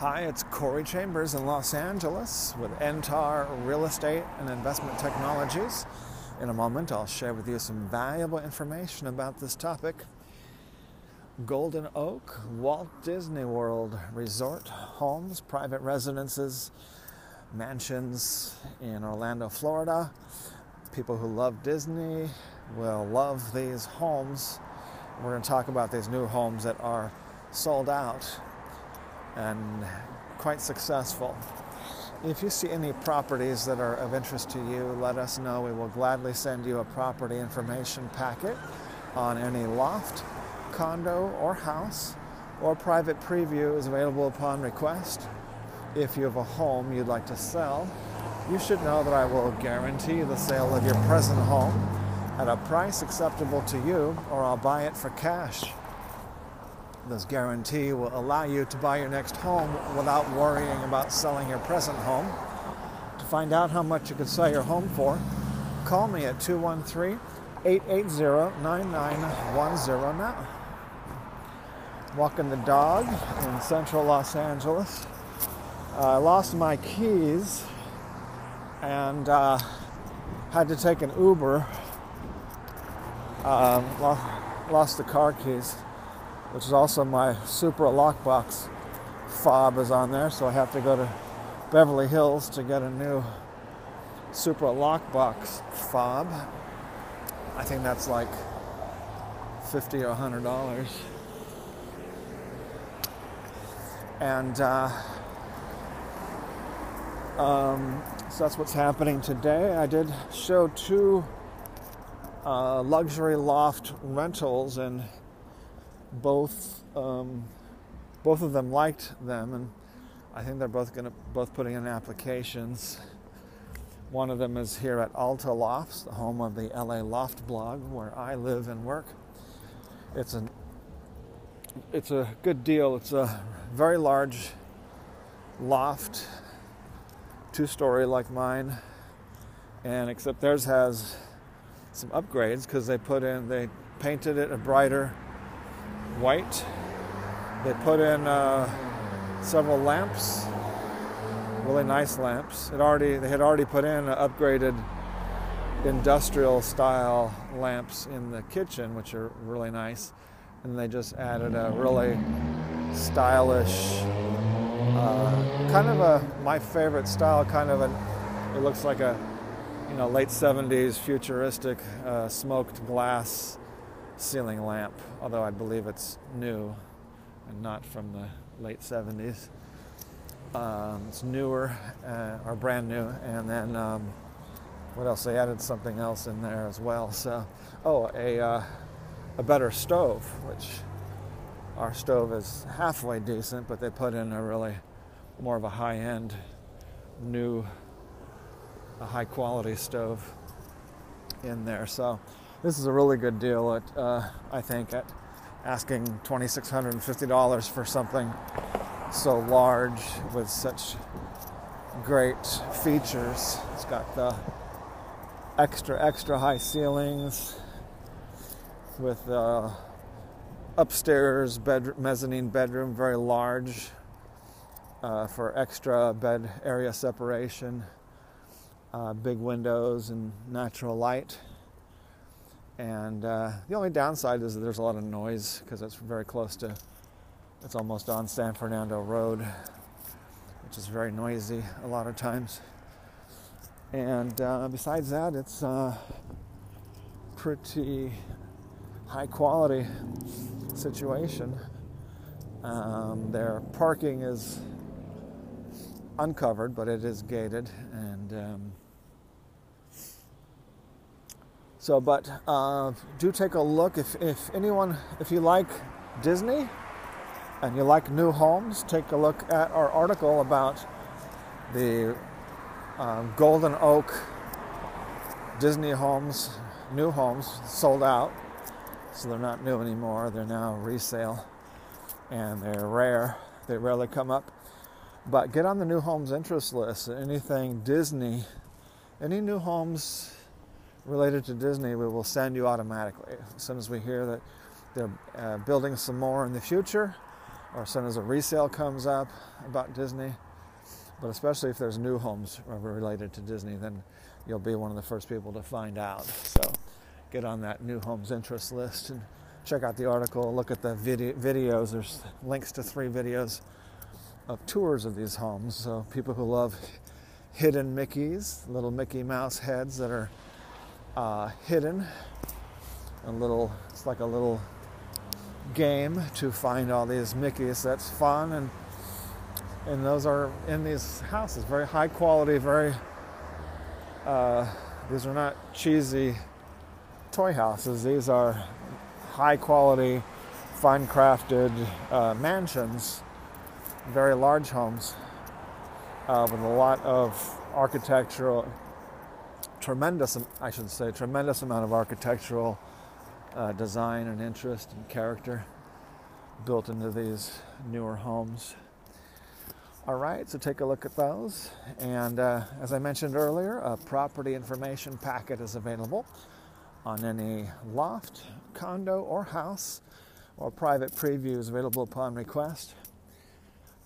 Hi, it's Corey Chambers in Los Angeles with Entar Real Estate and Investment Technologies. In a moment, I'll share with you some valuable information about this topic. Golden Oak, Walt Disney World Resort, homes, private residences, mansions in Orlando, Florida. People who love Disney will love these homes. We're going to talk about these new homes that are sold out and quite successful. If you see any properties that are of interest to you, let us know. We will gladly send you a property information packet on any loft, condo, or house, or private preview is available upon request. If you have a home you'd like to sell, you should know that I will guarantee the sale of your present home at a price acceptable to you, or I'll buy it for cash. This guarantee will allow you to buy your next home without worrying about selling your present home. To find out how much you could sell your home for, call me at 213 880 9910 now. Walking the dog in central Los Angeles. Uh, I lost my keys and uh, had to take an Uber. Uh, lost the car keys which is also my Supra lockbox fob is on there, so I have to go to Beverly Hills to get a new Supra lockbox fob. I think that's like 50 or 100 dollars. And uh, um, so that's what's happening today. I did show two uh, luxury loft rentals and both um, both of them liked them, and I think they're both going to both putting in applications. One of them is here at Alta Lofts, the home of the LA Loft blog, where I live and work. It's an it's a good deal. It's a very large loft, two story like mine, and except theirs has some upgrades because they put in they painted it a brighter white. They put in uh, several lamps, really nice lamps. It already they had already put in upgraded industrial style lamps in the kitchen, which are really nice, and they just added a really stylish, uh, kind of a my favorite style, kind of a. It looks like a you know late 70s futuristic uh, smoked glass ceiling lamp, although I believe it's new and not from the late 70s. Um, it's newer uh, or brand new, and then um, what else? They added something else in there as well. So, oh, a uh, a better stove, which our stove is halfway decent, but they put in a really more of a high-end, new, a high-quality stove in there. So this is a really good deal at uh, I think at asking $2,650 for something so large with such great features. It's got the extra extra high ceilings with uh, upstairs bed mezzanine bedroom very large uh, for extra bed area separation uh, big windows and natural light and uh, the only downside is that there's a lot of noise because it's very close to, it's almost on San Fernando Road, which is very noisy a lot of times. And uh, besides that, it's uh, pretty high quality situation. Um, their parking is uncovered, but it is gated, and um, so, but uh, do take a look if, if anyone, if you like Disney and you like new homes, take a look at our article about the uh, Golden Oak Disney homes, new homes sold out. So they're not new anymore, they're now resale and they're rare. They rarely come up. But get on the new homes interest list. Anything Disney, any new homes related to Disney, we will send you automatically. As soon as we hear that they're uh, building some more in the future, or as soon as a resale comes up about Disney. But especially if there's new homes related to Disney, then you'll be one of the first people to find out. So get on that new homes interest list and check out the article, look at the video, videos. There's links to three videos of tours of these homes. So people who love hidden Mickeys, little Mickey Mouse heads that are uh, hidden, a little, it's like a little game to find all these Mickeys. That's fun and and those are in these houses, very high quality, very. Uh, these are not cheesy toy houses. These are high quality, fine crafted uh, mansions, very large homes uh, with a lot of architectural, tremendous, I should say, tremendous amount of architectural uh, design and interest and character built into these newer homes. All right, so take a look at those. And uh, as I mentioned earlier, a property information packet is available on any loft, condo, or house, or private previews available upon request.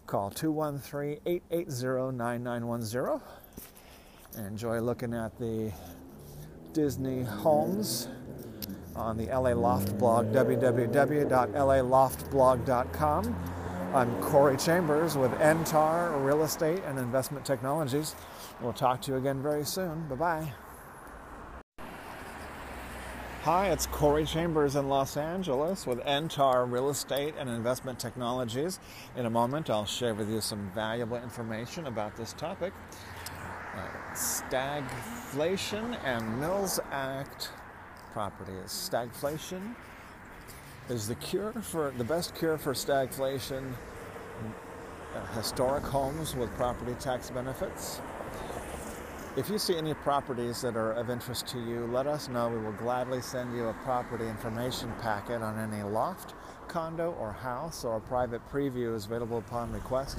Call 213 880 9910 enjoy looking at the Disney homes on the LA Loft blog, www.laloftblog.com. I'm Corey Chambers with Entar Real Estate and Investment Technologies. We'll talk to you again very soon. Bye bye. Hi, it's Corey Chambers in Los Angeles with Entar Real Estate and Investment Technologies. In a moment, I'll share with you some valuable information about this topic stagflation and Mills Act properties. Stagflation is the cure for the best cure for stagflation. Uh, historic homes with property tax benefits if you see any properties that are of interest to you, let us know. We will gladly send you a property information packet on any loft, condo, or house, or a private preview is available upon request.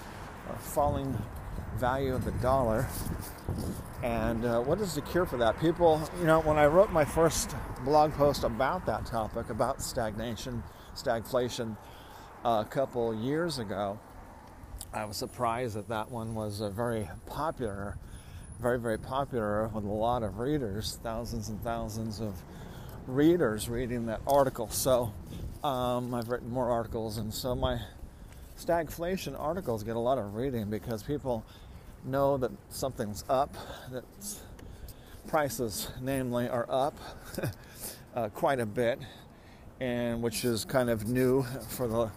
falling value of the dollar. And uh, what is the cure for that? People, you know, when I wrote my first blog post about that topic, about stagnation, stagflation, a couple years ago, I was surprised that that one was uh, very popular, very, very popular with a lot of readers, thousands and thousands of readers reading that article. So um, I've written more articles, and so my stagflation articles get a lot of reading because people know that something's up, that prices, namely, are up uh, quite a bit, and which is kind of new for the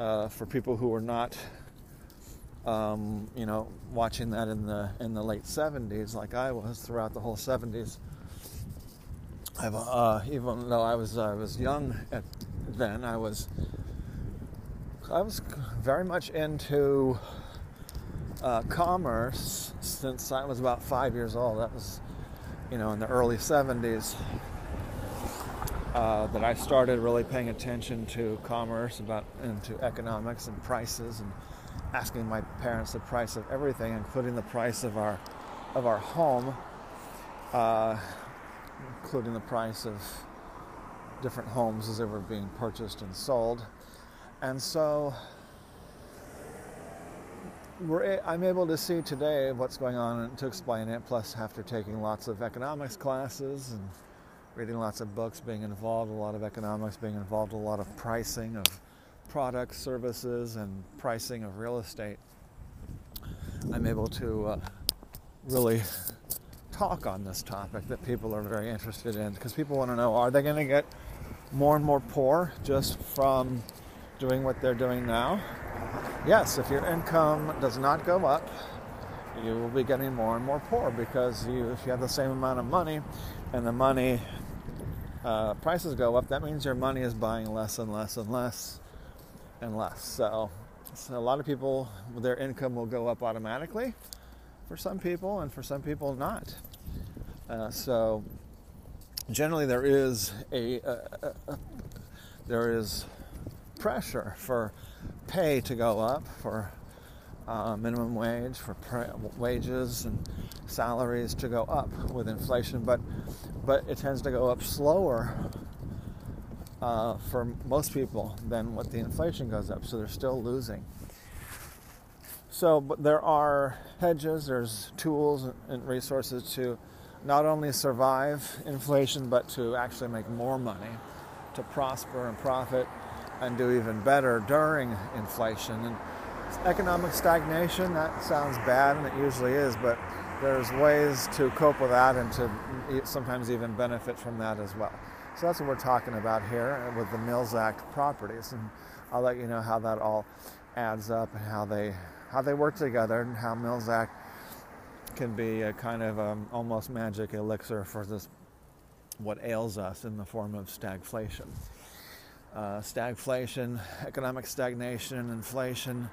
uh, for people who are not, um, you know, watching that in the in the late '70s, like I was throughout the whole '70s. I've, uh, even though I was I was young at then, I was I was very much into uh, commerce since I was about five years old. That was, you know, in the early 70s uh, that I started really paying attention to commerce, about into economics and prices, and asking my parents the price of everything, including the price of our of our home, uh, including the price of different homes as they were being purchased and sold. And so I'm able to see today what's going on and to explain it, plus after taking lots of economics classes and reading lots of books, being involved, a lot of economics, being involved, a lot of pricing of products, services, and pricing of real estate. I'm able to uh, really talk on this topic that people are very interested in because people want to know are they going to get more and more poor just from doing what they're doing now? yes, if your income does not go up, you will be getting more and more poor because you, if you have the same amount of money and the money uh, prices go up, that means your money is buying less and less and less and less. So, so a lot of people, their income will go up automatically for some people, and for some people, not. Uh, so, generally, there is a, a, a, a there is pressure for pay to go up, for uh, minimum wage, for wages and salaries to go up with inflation, but but it tends to go up slower uh, for most people than what the inflation goes up. So they're still losing. So, but there are hedges, there's tools and resources to not only survive inflation, but to actually make more money, to prosper and profit, and do even better during inflation. And economic stagnation, that sounds bad, and it usually is, but there's ways to cope with that and to sometimes even benefit from that as well. So that's what we're talking about here with the Mills Act properties, and I'll let you know how that all adds up and how they how they work together and how Mills Act can be a kind of um, almost magic elixir for this what ails us in the form of stagflation. Uh, stagflation, economic stagnation, and inflation.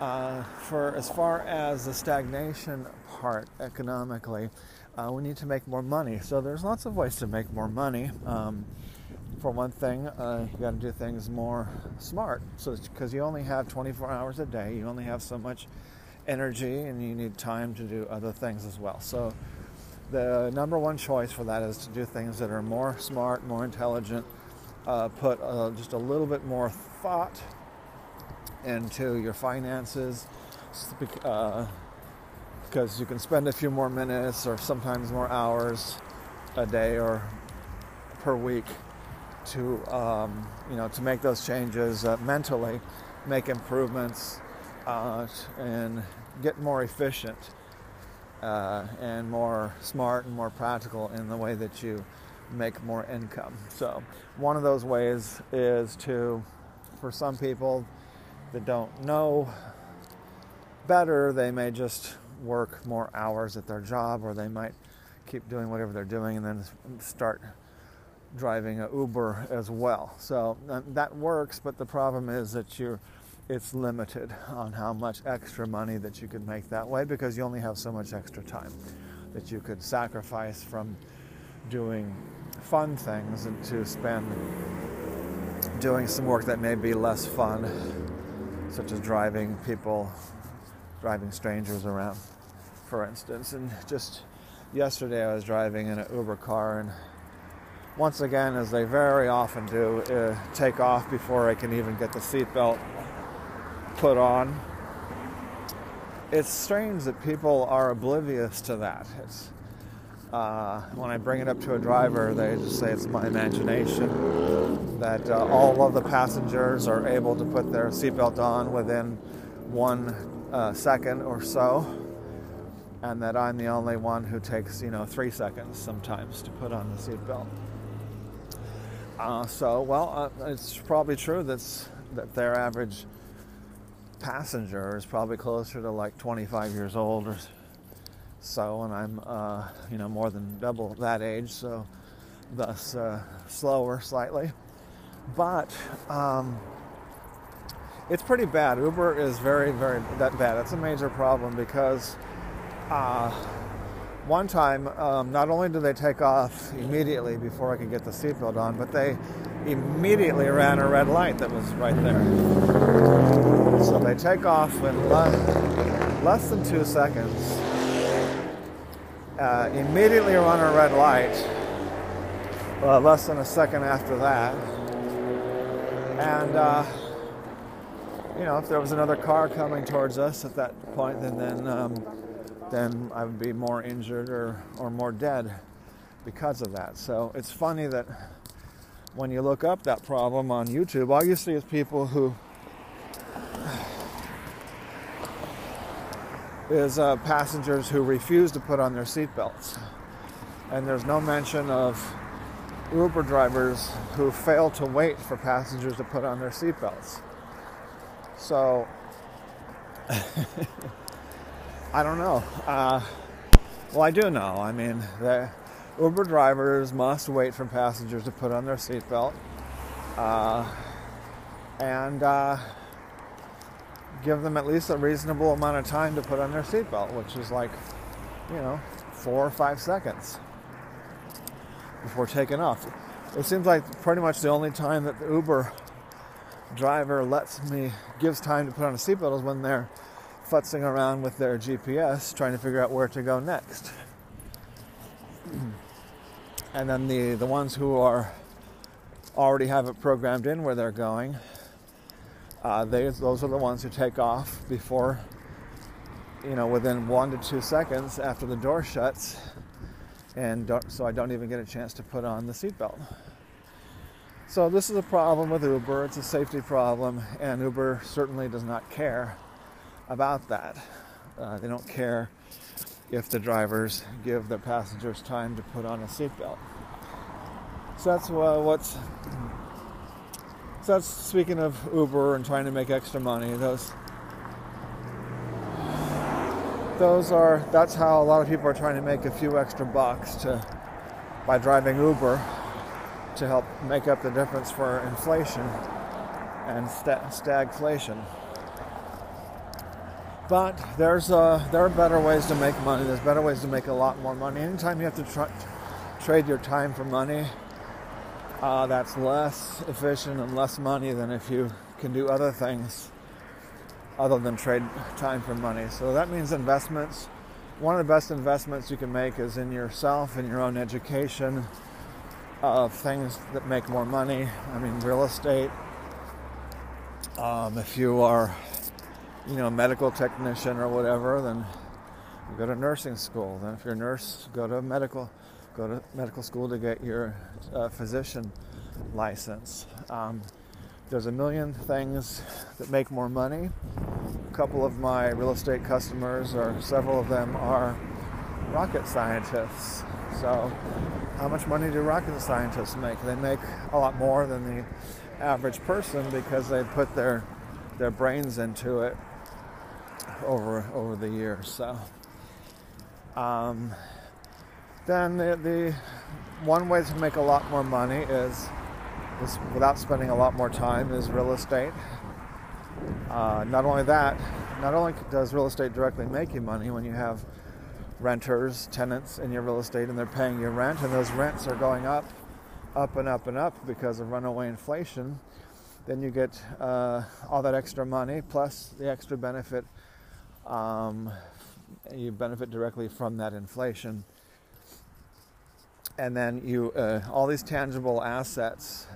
Uh, for as far as the stagnation part economically, uh, we need to make more money. So there's lots of ways to make more money. Um, for one thing, uh, you got to do things more smart. So because you only have 24 hours a day, you only have so much energy, and you need time to do other things as well. So the number one choice for that is to do things that are more smart, more intelligent. Uh, put uh, just a little bit more thought into your finances. Uh, because you can spend a few more minutes or sometimes more hours a day or per week to um, you know to make those changes uh, mentally, make improvements, uh, and get more efficient uh, and more smart and more practical in the way that you make more income. So one of those ways is to, for some people that don't know better, they may just work more hours at their job, or they might keep doing whatever they're doing and then start driving an Uber as well. So um, that works, but the problem is that you're it's limited on how much extra money that you can make that way because you only have so much extra time that you could sacrifice from doing fun things and to spend doing some work that may be less fun, such as driving people, driving strangers around for instance. And just yesterday, I was driving in an Uber car, and once again, as they very often do, uh, take off before I can even get the seatbelt put on. It's strange that people are oblivious to that. It's, uh, when I bring it up to a driver, they just say it's my imagination. That uh, all of the passengers are able to put their seatbelt on within one uh, second or so and that I'm the only one who takes, you know, three seconds sometimes to put on the seatbelt. Uh, so, well, uh, it's probably true that's, that their average passenger is probably closer to like 25 years old or so, and I'm, uh, you know, more than double that age, so thus uh, slower slightly. But um, it's pretty bad. Uber is very, very that bad. It's a major problem because uh, one time, um, not only did they take off immediately before I could get the seatbelt on, but they immediately ran a red light that was right there. So they take off in less, less than two seconds, uh, immediately run a red light, uh, less than a second after that. And, uh, you know, if there was another car coming towards us at that point, then, then um, then I would be more injured or, or more dead because of that. So it's funny that when you look up that problem on YouTube, all you see is people who is uh, passengers who refuse to put on their seatbelts. And there's no mention of Uber drivers who fail to wait for passengers to put on their seatbelts. So I don't know. Uh, well, I do know. I mean, the Uber drivers must wait for passengers to put on their seatbelt. Uh, and uh, give them at least a reasonable amount of time to put on their seatbelt, which is like, you know, four or five seconds before taking off. It seems like pretty much the only time that the Uber driver lets me, gives time to put on a seatbelt is when they're futzing around with their GPS trying to figure out where to go next. And then the, the ones who are already have it programmed in where they're going, uh, they, those are the ones who take off before, you know, within one to two seconds after the door shuts, and so I don't even get a chance to put on the seatbelt. So this is a problem with Uber. It's a safety problem, and Uber certainly does not care about that. Uh, they don't care if the drivers give the passengers time to put on a seatbelt. So that's uh, what's. So that's speaking of Uber and trying to make extra money. Those. Those are. That's how a lot of people are trying to make a few extra bucks to by driving Uber to help make up the difference for inflation and stagflation. But there's uh, there are better ways to make money. There's better ways to make a lot more money. Anytime you have to tra- trade your time for money, uh, that's less efficient and less money than if you can do other things other than trade time for money. So that means investments. One of the best investments you can make is in yourself and your own education of things that make more money. I mean, real estate. Um, if you are you know, a medical technician or whatever, then go to nursing school. Then if you're a nurse, go to medical, go to medical school to get your uh, physician license. Um, there's a million things that make more money. A couple of my real estate customers, or several of them, are rocket scientists. So, how much money do rocket scientists make? They make a lot more than the average person because they put their their brains into it over over the years. So, um, then the, the, one way to make a lot more money is, is without spending a lot more time is real estate. Uh, not only that, not only does real estate directly make you money when you have renters, tenants in your real estate, and they're paying you rent, and those rents are going up, up and up and up because of runaway inflation. Then you get uh, all that extra money plus the extra benefit um, you benefit directly from that inflation. And then you, uh, all these tangible assets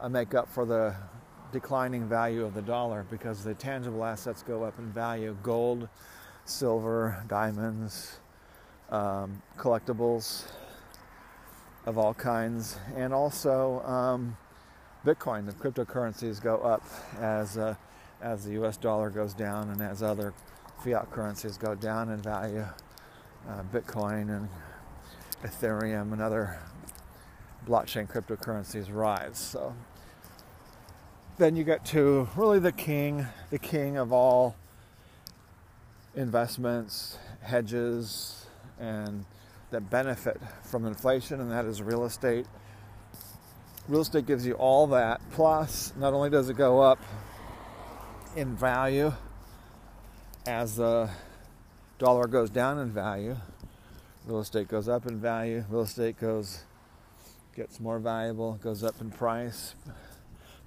uh, make up for the declining value of the dollar because the tangible assets go up in value gold, silver, diamonds, um, collectibles of all kinds, and also um, Bitcoin. The cryptocurrencies go up as uh, as the US dollar goes down and as other fiat currencies go down in value, uh, Bitcoin and Ethereum and other blockchain cryptocurrencies rise. So then you get to really the king, the king of all investments, hedges, and that benefit from inflation, and that is real estate. Real estate gives you all that. Plus, not only does it go up in value as the dollar goes down in value. Real estate goes up in value. Real estate goes gets more valuable, goes up in price,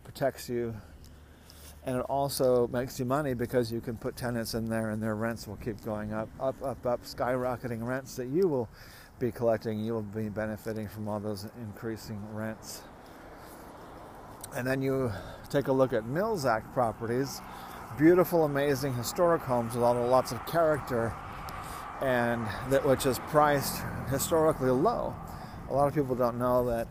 protects you, and it also makes you money because you can put tenants in there and their rents will keep going up, up, up, up, skyrocketing rents that you will be collecting. You will be benefiting from all those increasing rents. And then you take a look at Mills Act properties, beautiful, amazing historic homes with all the lots of character, and that which is priced historically low. A lot of people don't know that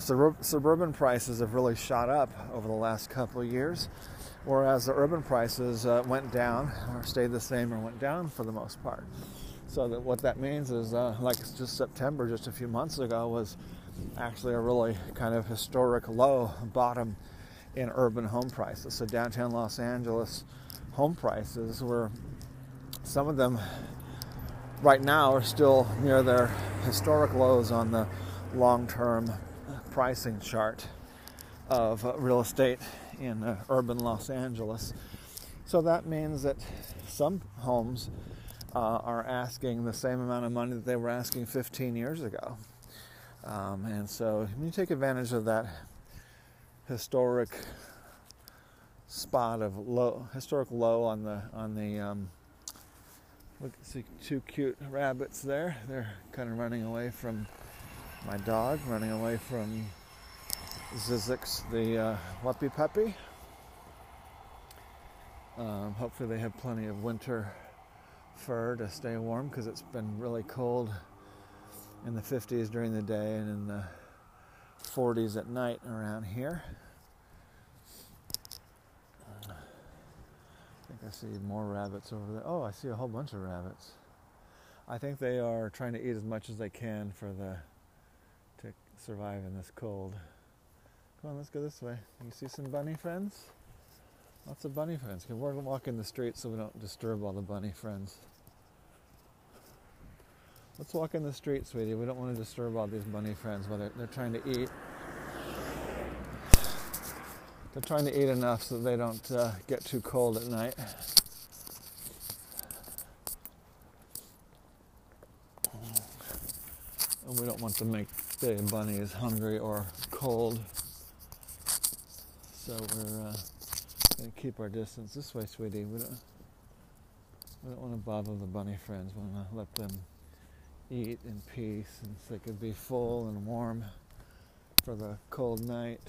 suburban prices have really shot up over the last couple of years, whereas the urban prices uh, went down or stayed the same or went down for the most part. So that what that means is, uh, like just September, just a few months ago, was actually a really kind of historic low bottom in urban home prices. So downtown Los Angeles home prices were some of them right now are still near their historic lows on the long-term pricing chart of real estate in uh, urban Los Angeles. So that means that some homes uh, are asking the same amount of money that they were asking 15 years ago. Um, and so you take advantage of that historic spot of low, historic low on the on the. Um, look, see two cute rabbits there. They're kind of running away from my dog, running away from Zizix, the uh, Puppy. Um, hopefully, they have plenty of winter fur to stay warm because it's been really cold in the 50s during the day and in the 40s at night around here. I see more rabbits over there. Oh, I see a whole bunch of rabbits. I think they are trying to eat as much as they can for the to survive in this cold. Come on, let's go this way. You see some bunny friends? Lots of bunny friends. Can we're walking the street so we don't disturb all the bunny friends. Let's walk in the street, sweetie. We don't want to disturb all these bunny friends while they're, they're trying to eat. They're trying to eat enough so they don't uh, get too cold at night. And we don't want to make the bunnies hungry or cold. So we're uh, going to keep our distance. This way, sweetie. We don't, we don't want to bother the bunny friends. We want to let them eat in peace and so they could be full and warm for the cold night.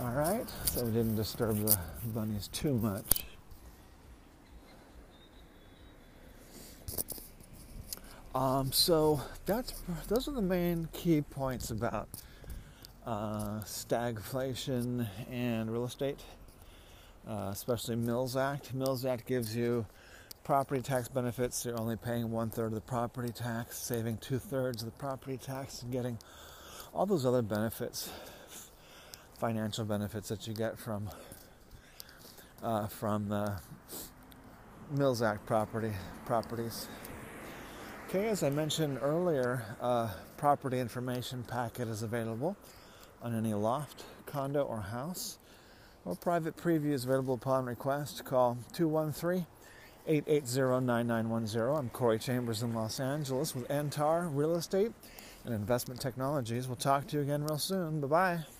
All right, so we didn't disturb the bunnies too much. Um, so that's those are the main key points about uh, stagflation and real estate, uh, especially Mills Act. Mills Act gives you property tax benefits. You're only paying one third of the property tax, saving two thirds of the property tax, and getting all those other benefits, financial benefits that you get from uh, from the Mills Act property properties. Okay, as I mentioned earlier, uh, property information packet is available on any loft, condo, or house, or private preview is available upon request. Call 213 880 9910. I'm Corey Chambers in Los Angeles with Entar Real Estate and Investment Technologies. We'll talk to you again real soon. Bye bye.